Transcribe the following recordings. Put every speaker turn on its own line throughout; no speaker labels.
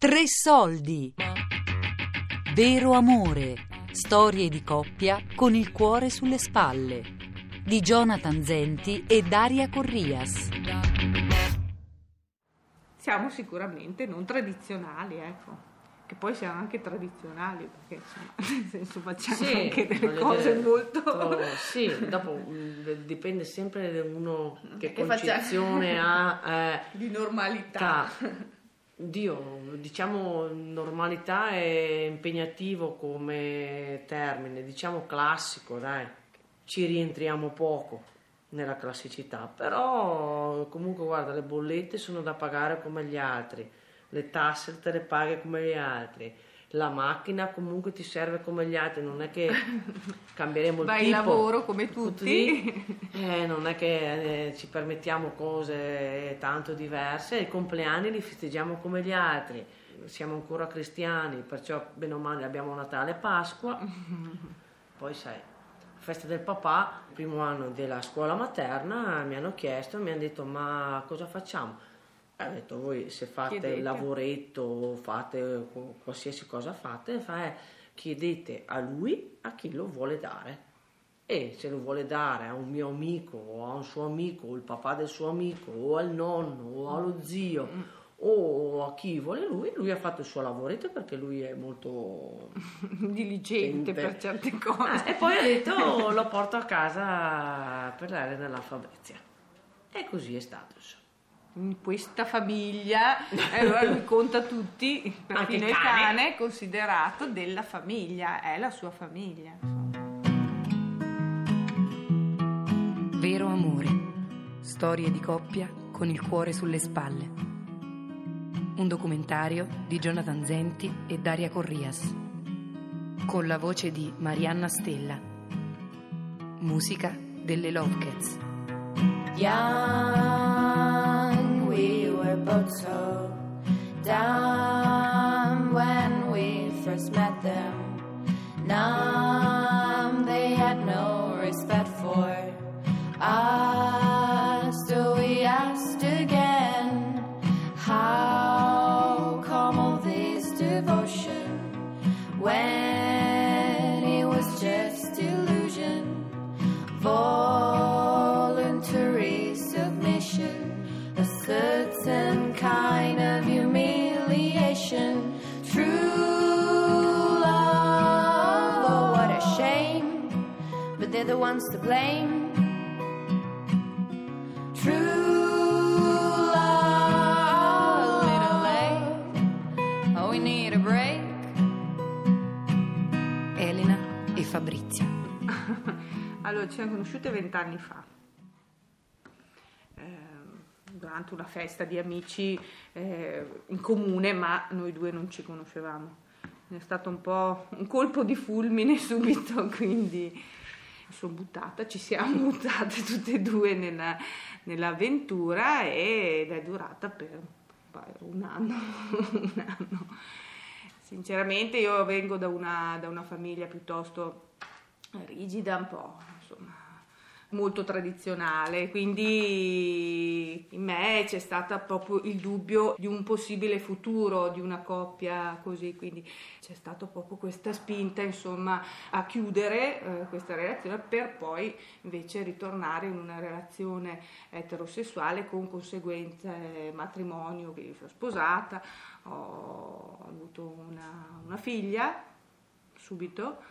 Tre soldi. Vero amore. Storie di coppia con il cuore sulle spalle. Di Jonathan Zenti e Daria Corrias.
Siamo sicuramente non tradizionali, ecco. Che poi siamo anche tradizionali, perché insomma, nel senso facciamo
Sì,
anche delle cose
dire,
molto...
to- sì, dopo mh, dipende sempre da uno che
Che faccia-
concezione ha. eh,
di normalità.
ta- Dio, diciamo normalità è impegnativo come termine, diciamo classico, dai, ci rientriamo poco nella classicità, però comunque guarda, le bollette sono da pagare come gli altri, le tasse te le paghi come gli altri, la macchina comunque ti serve come gli altri, non è che cambieremo il
Vai
tipo.
lavoro come tutti.
Eh, non è che eh, ci permettiamo cose tanto diverse, i compleanni li festeggiamo come gli altri, siamo ancora cristiani, perciò bene o male abbiamo Natale e Pasqua, poi sai, festa del papà, primo anno della scuola materna mi hanno chiesto, mi hanno detto ma cosa facciamo? Ho detto voi se fate
Chiedete.
il lavoretto, fate qualsiasi cosa fate, fa, eh, chiedete a lui a chi lo vuole dare e se lo vuole dare a un mio amico o a un suo amico o il papà del suo amico o al nonno o allo zio o a chi vuole lui, lui ha fatto il suo lavoretto perché lui è molto...
Diligente per certe cose.
Ah, e poi ha detto lo porto a casa per l'area dell'alfabezia. E così è stato. insomma.
In questa famiglia, e allora lui conta tutti, perfino
il
il
cane.
è considerato della famiglia, è la sua famiglia. insomma.
Vero amore. Storie di coppia con il cuore sulle spalle. Un documentario di Jonathan Zenti e Daria Corrias. Con la voce di Marianna Stella. Musica delle Love Cats.
down when we first met them. Now True love, oh, what a shame, but they're the ones to blame. True love, little late, oh, we need a break.
Elena e Fabrizia.
Allora, ci siamo conosciute vent'anni fa, durante una festa di amici eh, in comune, ma noi due non ci conoscevamo. È stato un po' un colpo di fulmine subito, quindi mi sono buttata, ci siamo buttate tutte e due nella, nell'avventura ed è durata per un anno. un anno. Sinceramente io vengo da una, da una famiglia piuttosto rigida, un po' molto tradizionale, quindi in me c'è stato proprio il dubbio di un possibile futuro di una coppia così, quindi c'è stata proprio questa spinta insomma a chiudere eh, questa relazione per poi invece ritornare in una relazione eterosessuale con conseguenze matrimonio, quindi sono sposata, ho avuto una, una figlia subito.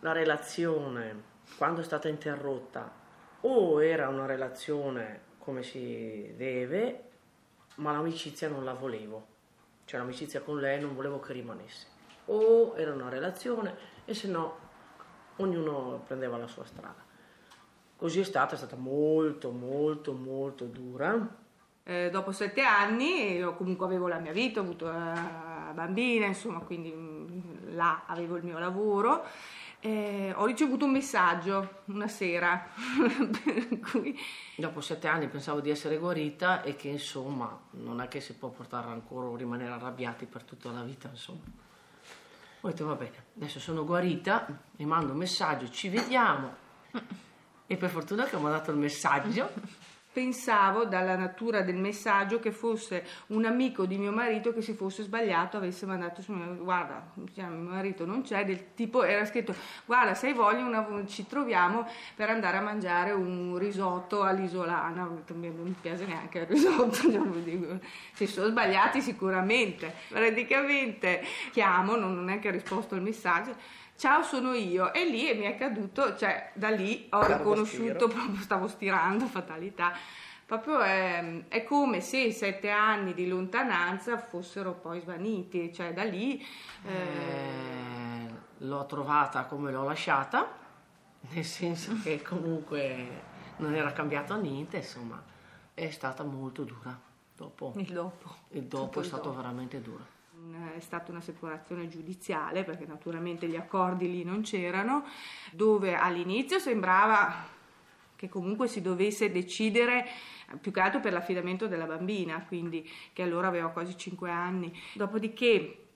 La relazione, quando è stata interrotta, o era una relazione come si deve, ma l'amicizia non la volevo. Cioè l'amicizia con lei non volevo che rimanesse. O era una relazione e se no ognuno prendeva la sua strada. Così è stata, è stata molto, molto, molto dura.
Eh, dopo sette anni io comunque avevo la mia vita, ho avuto la bambina, insomma, quindi mm, là avevo il mio lavoro. Eh, ho ricevuto un messaggio una sera cui
Dopo sette anni pensavo di essere guarita e che insomma non è che si può portare ancora o rimanere arrabbiati per tutta la vita, insomma. Ho detto va bene, adesso sono guarita, mi mando un messaggio, ci vediamo. E per fortuna che mi ha dato il messaggio
pensavo dalla natura del messaggio che fosse un amico di mio marito che si fosse sbagliato avesse mandato su me guarda mio marito non c'è del tipo era scritto guarda se hai voglia una, ci troviamo per andare a mangiare un risotto all'isolana non mi piace neanche il risotto diciamo, si sono sbagliati sicuramente. Praticamente chiamo non, non è che ha risposto al messaggio ciao sono io. E lì mi è caduto cioè da lì ho Carlo riconosciuto proprio stavo stirando fatalità. Proprio è, è, come se i sette anni di lontananza fossero poi svaniti. Cioè da lì
eh... Eh, l'ho trovata come l'ho lasciata nel senso che comunque non era cambiato niente insomma è stata molto dura. Dopo
il dopo.
Il dopo è stato dopo. veramente duro
è stata una separazione giudiziale perché naturalmente gli accordi lì non c'erano, dove all'inizio sembrava che comunque si dovesse decidere più che altro per l'affidamento della bambina, quindi che allora aveva quasi 5 anni. Dopodiché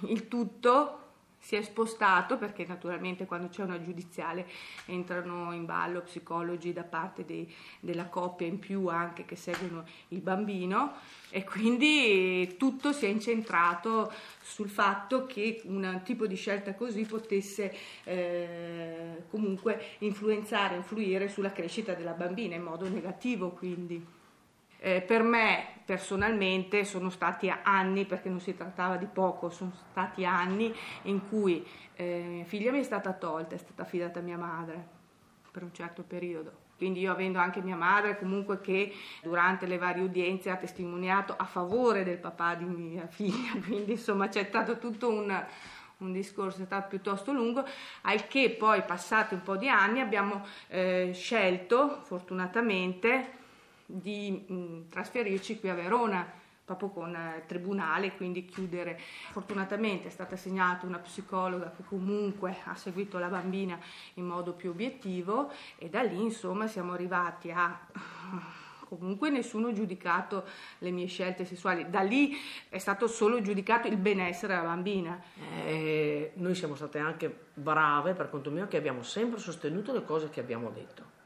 il tutto si è spostato perché naturalmente quando c'è una giudiziale entrano in ballo psicologi da parte dei, della coppia in più anche che seguono il bambino e quindi tutto si è incentrato sul fatto che un tipo di scelta così potesse eh, comunque influenzare, influire sulla crescita della bambina in modo negativo quindi. Eh, per me personalmente sono stati anni, perché non si trattava di poco, sono stati anni in cui eh, figlia mi è stata tolta, è stata affidata a mia madre per un certo periodo. Quindi io avendo anche mia madre comunque che durante le varie udienze ha testimoniato a favore del papà di mia figlia, quindi insomma c'è stato tutto un, un discorso piuttosto lungo, al che poi passati un po' di anni abbiamo eh, scelto fortunatamente di mh, trasferirci qui a Verona proprio con il eh, tribunale, quindi chiudere. Fortunatamente è stata assegnata una psicologa che comunque ha seguito la bambina in modo più obiettivo e da lì insomma siamo arrivati a comunque nessuno ha giudicato le mie scelte sessuali, da lì è stato solo giudicato il benessere della bambina.
Eh, noi siamo state anche brave per conto mio che abbiamo sempre sostenuto le cose che abbiamo detto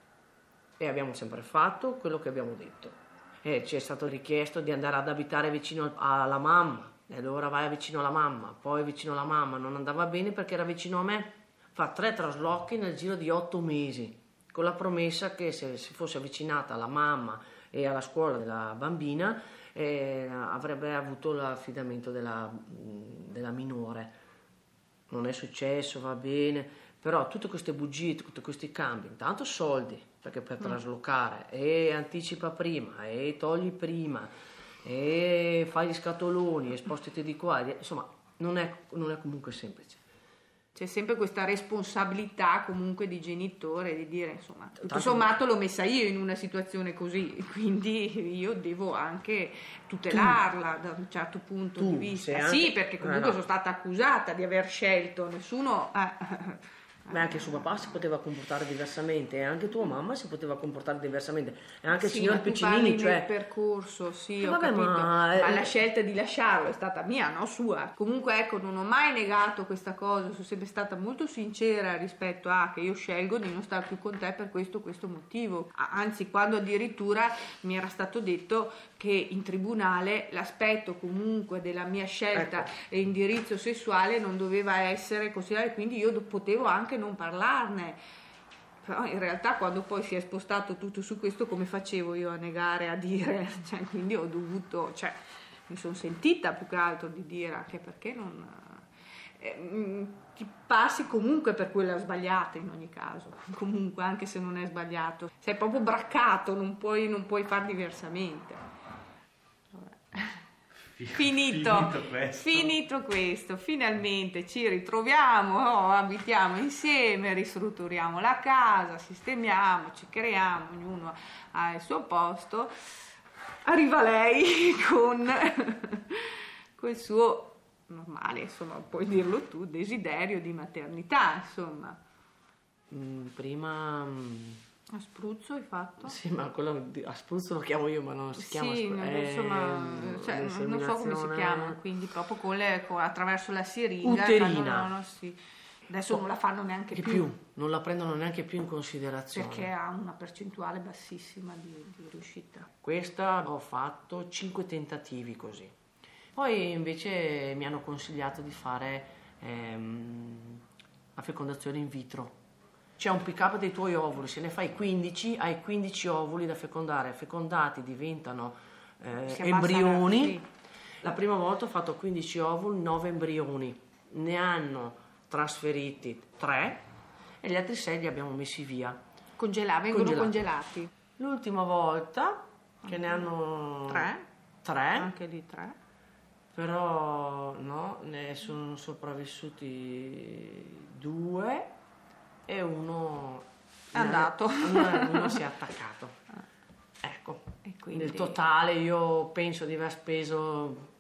e abbiamo sempre fatto quello che abbiamo detto. E ci è stato richiesto di andare ad abitare vicino alla mamma, e allora vai vicino alla mamma, poi vicino alla mamma, non andava bene perché era vicino a me. Fa tre traslochi nel giro di otto mesi, con la promessa che se si fosse avvicinata alla mamma e alla scuola della bambina eh, avrebbe avuto l'affidamento della, della minore. Non è successo, va bene, però tutte queste bugie, tutti questi cambi, intanto soldi, perché per mm. traslocare e anticipa prima e togli prima e fai gli scatoloni e spostiti di qua, insomma non è, non è comunque semplice.
C'è sempre questa responsabilità comunque di genitore di dire insomma tutto Tanto sommato l'ho messa io in una situazione così, quindi io devo anche tutelarla tu, da un certo punto di vista. Anche, sì, perché comunque eh no. sono stata accusata di aver scelto, nessuno... Eh,
Beh, anche suo papà si poteva comportare diversamente, e anche tua mamma si poteva comportare diversamente, e anche
sì,
il signor Piccinini. Cioè...
il percorso, sì, eh, vabbè, ma... ma... la scelta di lasciarlo è stata mia, no sua. Comunque, ecco, non ho mai negato questa cosa, sono sempre stata molto sincera rispetto a che io scelgo di non stare più con te per questo questo motivo. Anzi, quando addirittura mi era stato detto che in tribunale l'aspetto comunque della mia scelta ecco. e indirizzo sessuale non doveva essere considerato, quindi io potevo anche non parlarne. Però in realtà quando poi si è spostato tutto su questo, come facevo io a negare, a dire? Cioè, quindi ho dovuto, cioè, mi sono sentita più che altro di dire anche perché non... Eh, mm, ti passi comunque per quella sbagliata in ogni caso, comunque anche se non è sbagliato, sei proprio braccato, non puoi, non puoi far diversamente. Finito, finito questo. finito, questo. finalmente ci ritroviamo, oh, abitiamo insieme, ristrutturiamo la casa, sistemiamo, ci creiamo, ognuno ha il suo posto. Arriva lei con, con il suo normale, insomma, puoi dirlo tu, desiderio di maternità, insomma.
Mm, prima mm,
a Spruzzo hai fatto?
Sì, ma quello a Spruzzo lo chiamo io, ma non si chiama
Sì, non, insomma, cioè, non so come si chiama, quindi proprio con le, con, attraverso la siringa.
Uterina.
No, no, sì. Adesso non la fanno neanche
Che
più,
più, non la prendono neanche più in considerazione.
perché ha una percentuale bassissima di, di riuscita.
Questa ho fatto 5 tentativi così. Poi invece mi hanno consigliato di fare ehm, la fecondazione in vitro. C'è un pick up dei tuoi ovuli, se ne fai 15, hai 15 ovuli da fecondare. Fecondati diventano eh, embrioni.
la- sì.
La prima volta ho fatto 15 ovuli, 9 embrioni. Ne hanno trasferiti 3 e gli altri 6 li abbiamo messi via.
Congela- vengono
Congelati.
congelati.
L'ultima volta che ne hanno
Tre?
tre,
Anche lì tre.
però no, ne sono sopravvissuti due e uno
È andato.
Uno, uno si è attaccato. Ecco,
E quindi-
nel totale io penso di aver speso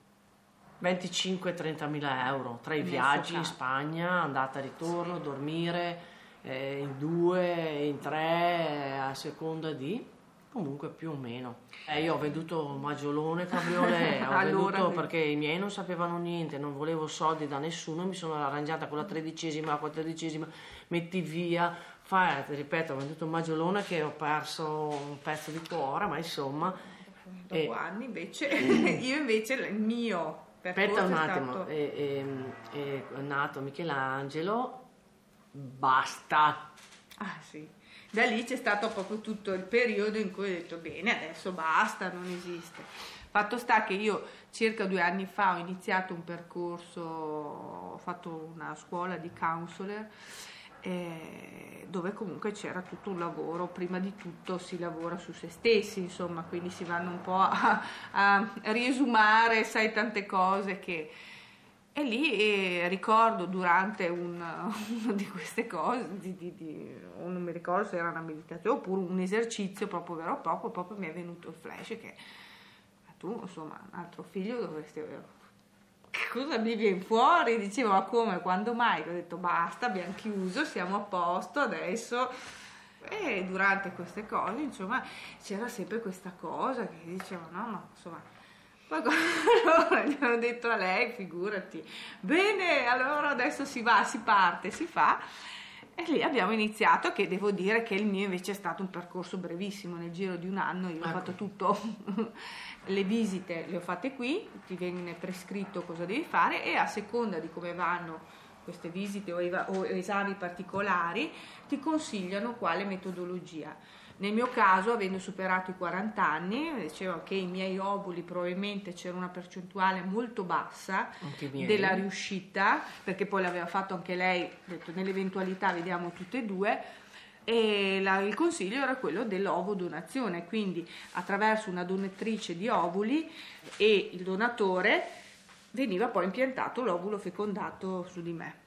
25-30 mila euro tra i
Messo
viaggi in. Spagna, andata e ritorno, dormire eh, in due, in tre, a seconda di comunque più o meno. Eh, io ho venduto Maggiolone Cabriolet, ho
Allora,
venduto perché i miei non sapevano niente, non volevo soldi da nessuno, mi sono arrangiata con la tredicesima, la quattordicesima, metti via, ti ripeto, ho venduto Maggiolone che ho perso un pezzo di cuore, ma insomma...
Dopo
eh,
anni invece, io invece il mio
Aspetta un attimo,
stato...
è, è- è nato Michelangelo, basta.
Ah sì, da lì c'è stato proprio tutto il periodo in cui ho detto bene, adesso basta, non esiste. Fatto sta che io circa due anni fa ho iniziato un percorso, ho fatto una scuola di counselor eh, dove comunque c'era tutto un lavoro, prima di tutto si lavora su se stessi, insomma, quindi si vanno un po' a, a riesumare, sai, tante cose che... E lì eh, ricordo durante un- una di queste cose, di, di- di- non mi ricordo se era una meditazione oppure un esercizio proprio vero proprio, proprio mi è venuto il flash che "Ma tu insomma un altro figlio dovresti avere. Che cosa mi viene fuori? Dicevo ma come, quando mai? Ho detto basta, abbiamo chiuso, siamo a posto adesso. E durante queste cose insomma c'era sempre questa cosa che diceva no ma insomma quando allora gli hanno detto a lei, figurati, bene, allora adesso si va, si parte, si fa. E lì abbiamo iniziato, che devo dire che il mio invece è stato un percorso brevissimo, nel giro di un anno io ho
Ecco.
fatto tutto, le visite le ho fatte qui, ti viene prescritto cosa devi fare e a seconda di come vanno queste visite o, eva- o esami particolari ti consigliano quale metodologia. Nel mio caso, avendo superato i 40 anni, dicevo che i miei ovuli probabilmente c'era una percentuale molto bassa della riuscita, perché poi l'aveva fatto anche lei, detto nell'eventualità vediamo tutte e due. E la- il consiglio era quello dell'ovodonazione, quindi attraverso una donatrice di ovuli e il donatore veniva poi impiantato l'ovulo fecondato su di me.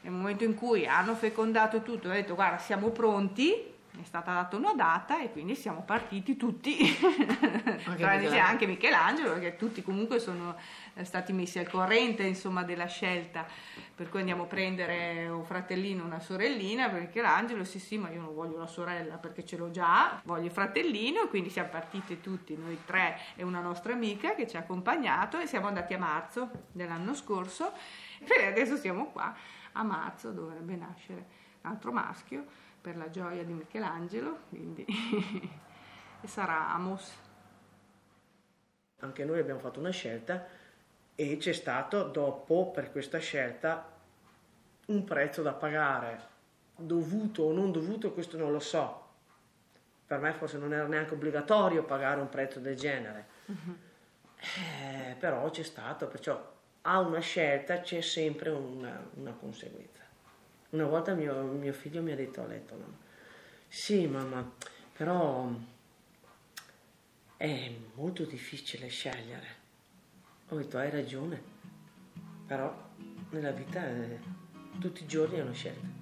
Nel momento in cui hanno fecondato tutto, ho detto guarda siamo pronti, è stata data una data e quindi siamo partiti tutti, tranne
Michelangelo.
anche Michelangelo, perché tutti comunque sono eh, stati messi al corrente insomma, della scelta, per cui andiamo a prendere un fratellino o una sorellina per Michelangelo, sì sì ma io non voglio la sorella perché ce l'ho già, voglio il fratellino e quindi siamo partiti tutti, noi tre e una nostra amica che ci ha accompagnato e siamo andati a marzo dell'anno scorso e adesso siamo qua a marzo dovrebbe nascere un altro maschio per la gioia di Michelangelo, quindi e sarà Amos.
Anche noi abbiamo fatto una scelta e c'è stato dopo per questa scelta un prezzo da pagare, dovuto o non dovuto, questo non lo so. Per me forse non era neanche obbligatorio pagare un prezzo del genere. Eh, però c'è stato, perciò a una scelta c'è sempre una, una conseguenza. Una volta mio, mio figlio mi ha detto a letto, no? sì mamma, però è molto difficile scegliere. Ho detto hai ragione, però nella vita eh, tutti i giorni è una scelta.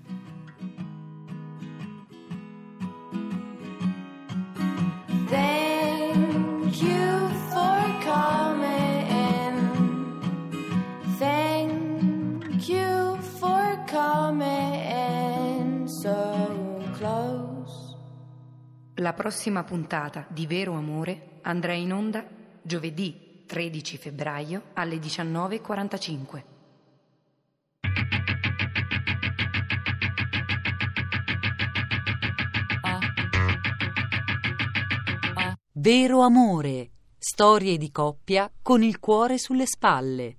La prossima puntata di Vero Amore andrà in onda giovedì 13 febbraio alle 19.45.
Vero amore, storie di coppia con il cuore sulle spalle.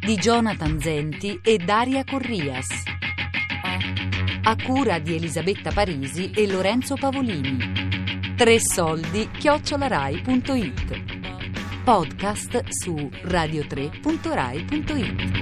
Di Jonathan Zenti e Daria Corrias. A cura di Elisabetta Parisi e Lorenzo Pavolini. Tre soldi chiocciolarai.it. Podcast su radio3.rai.it.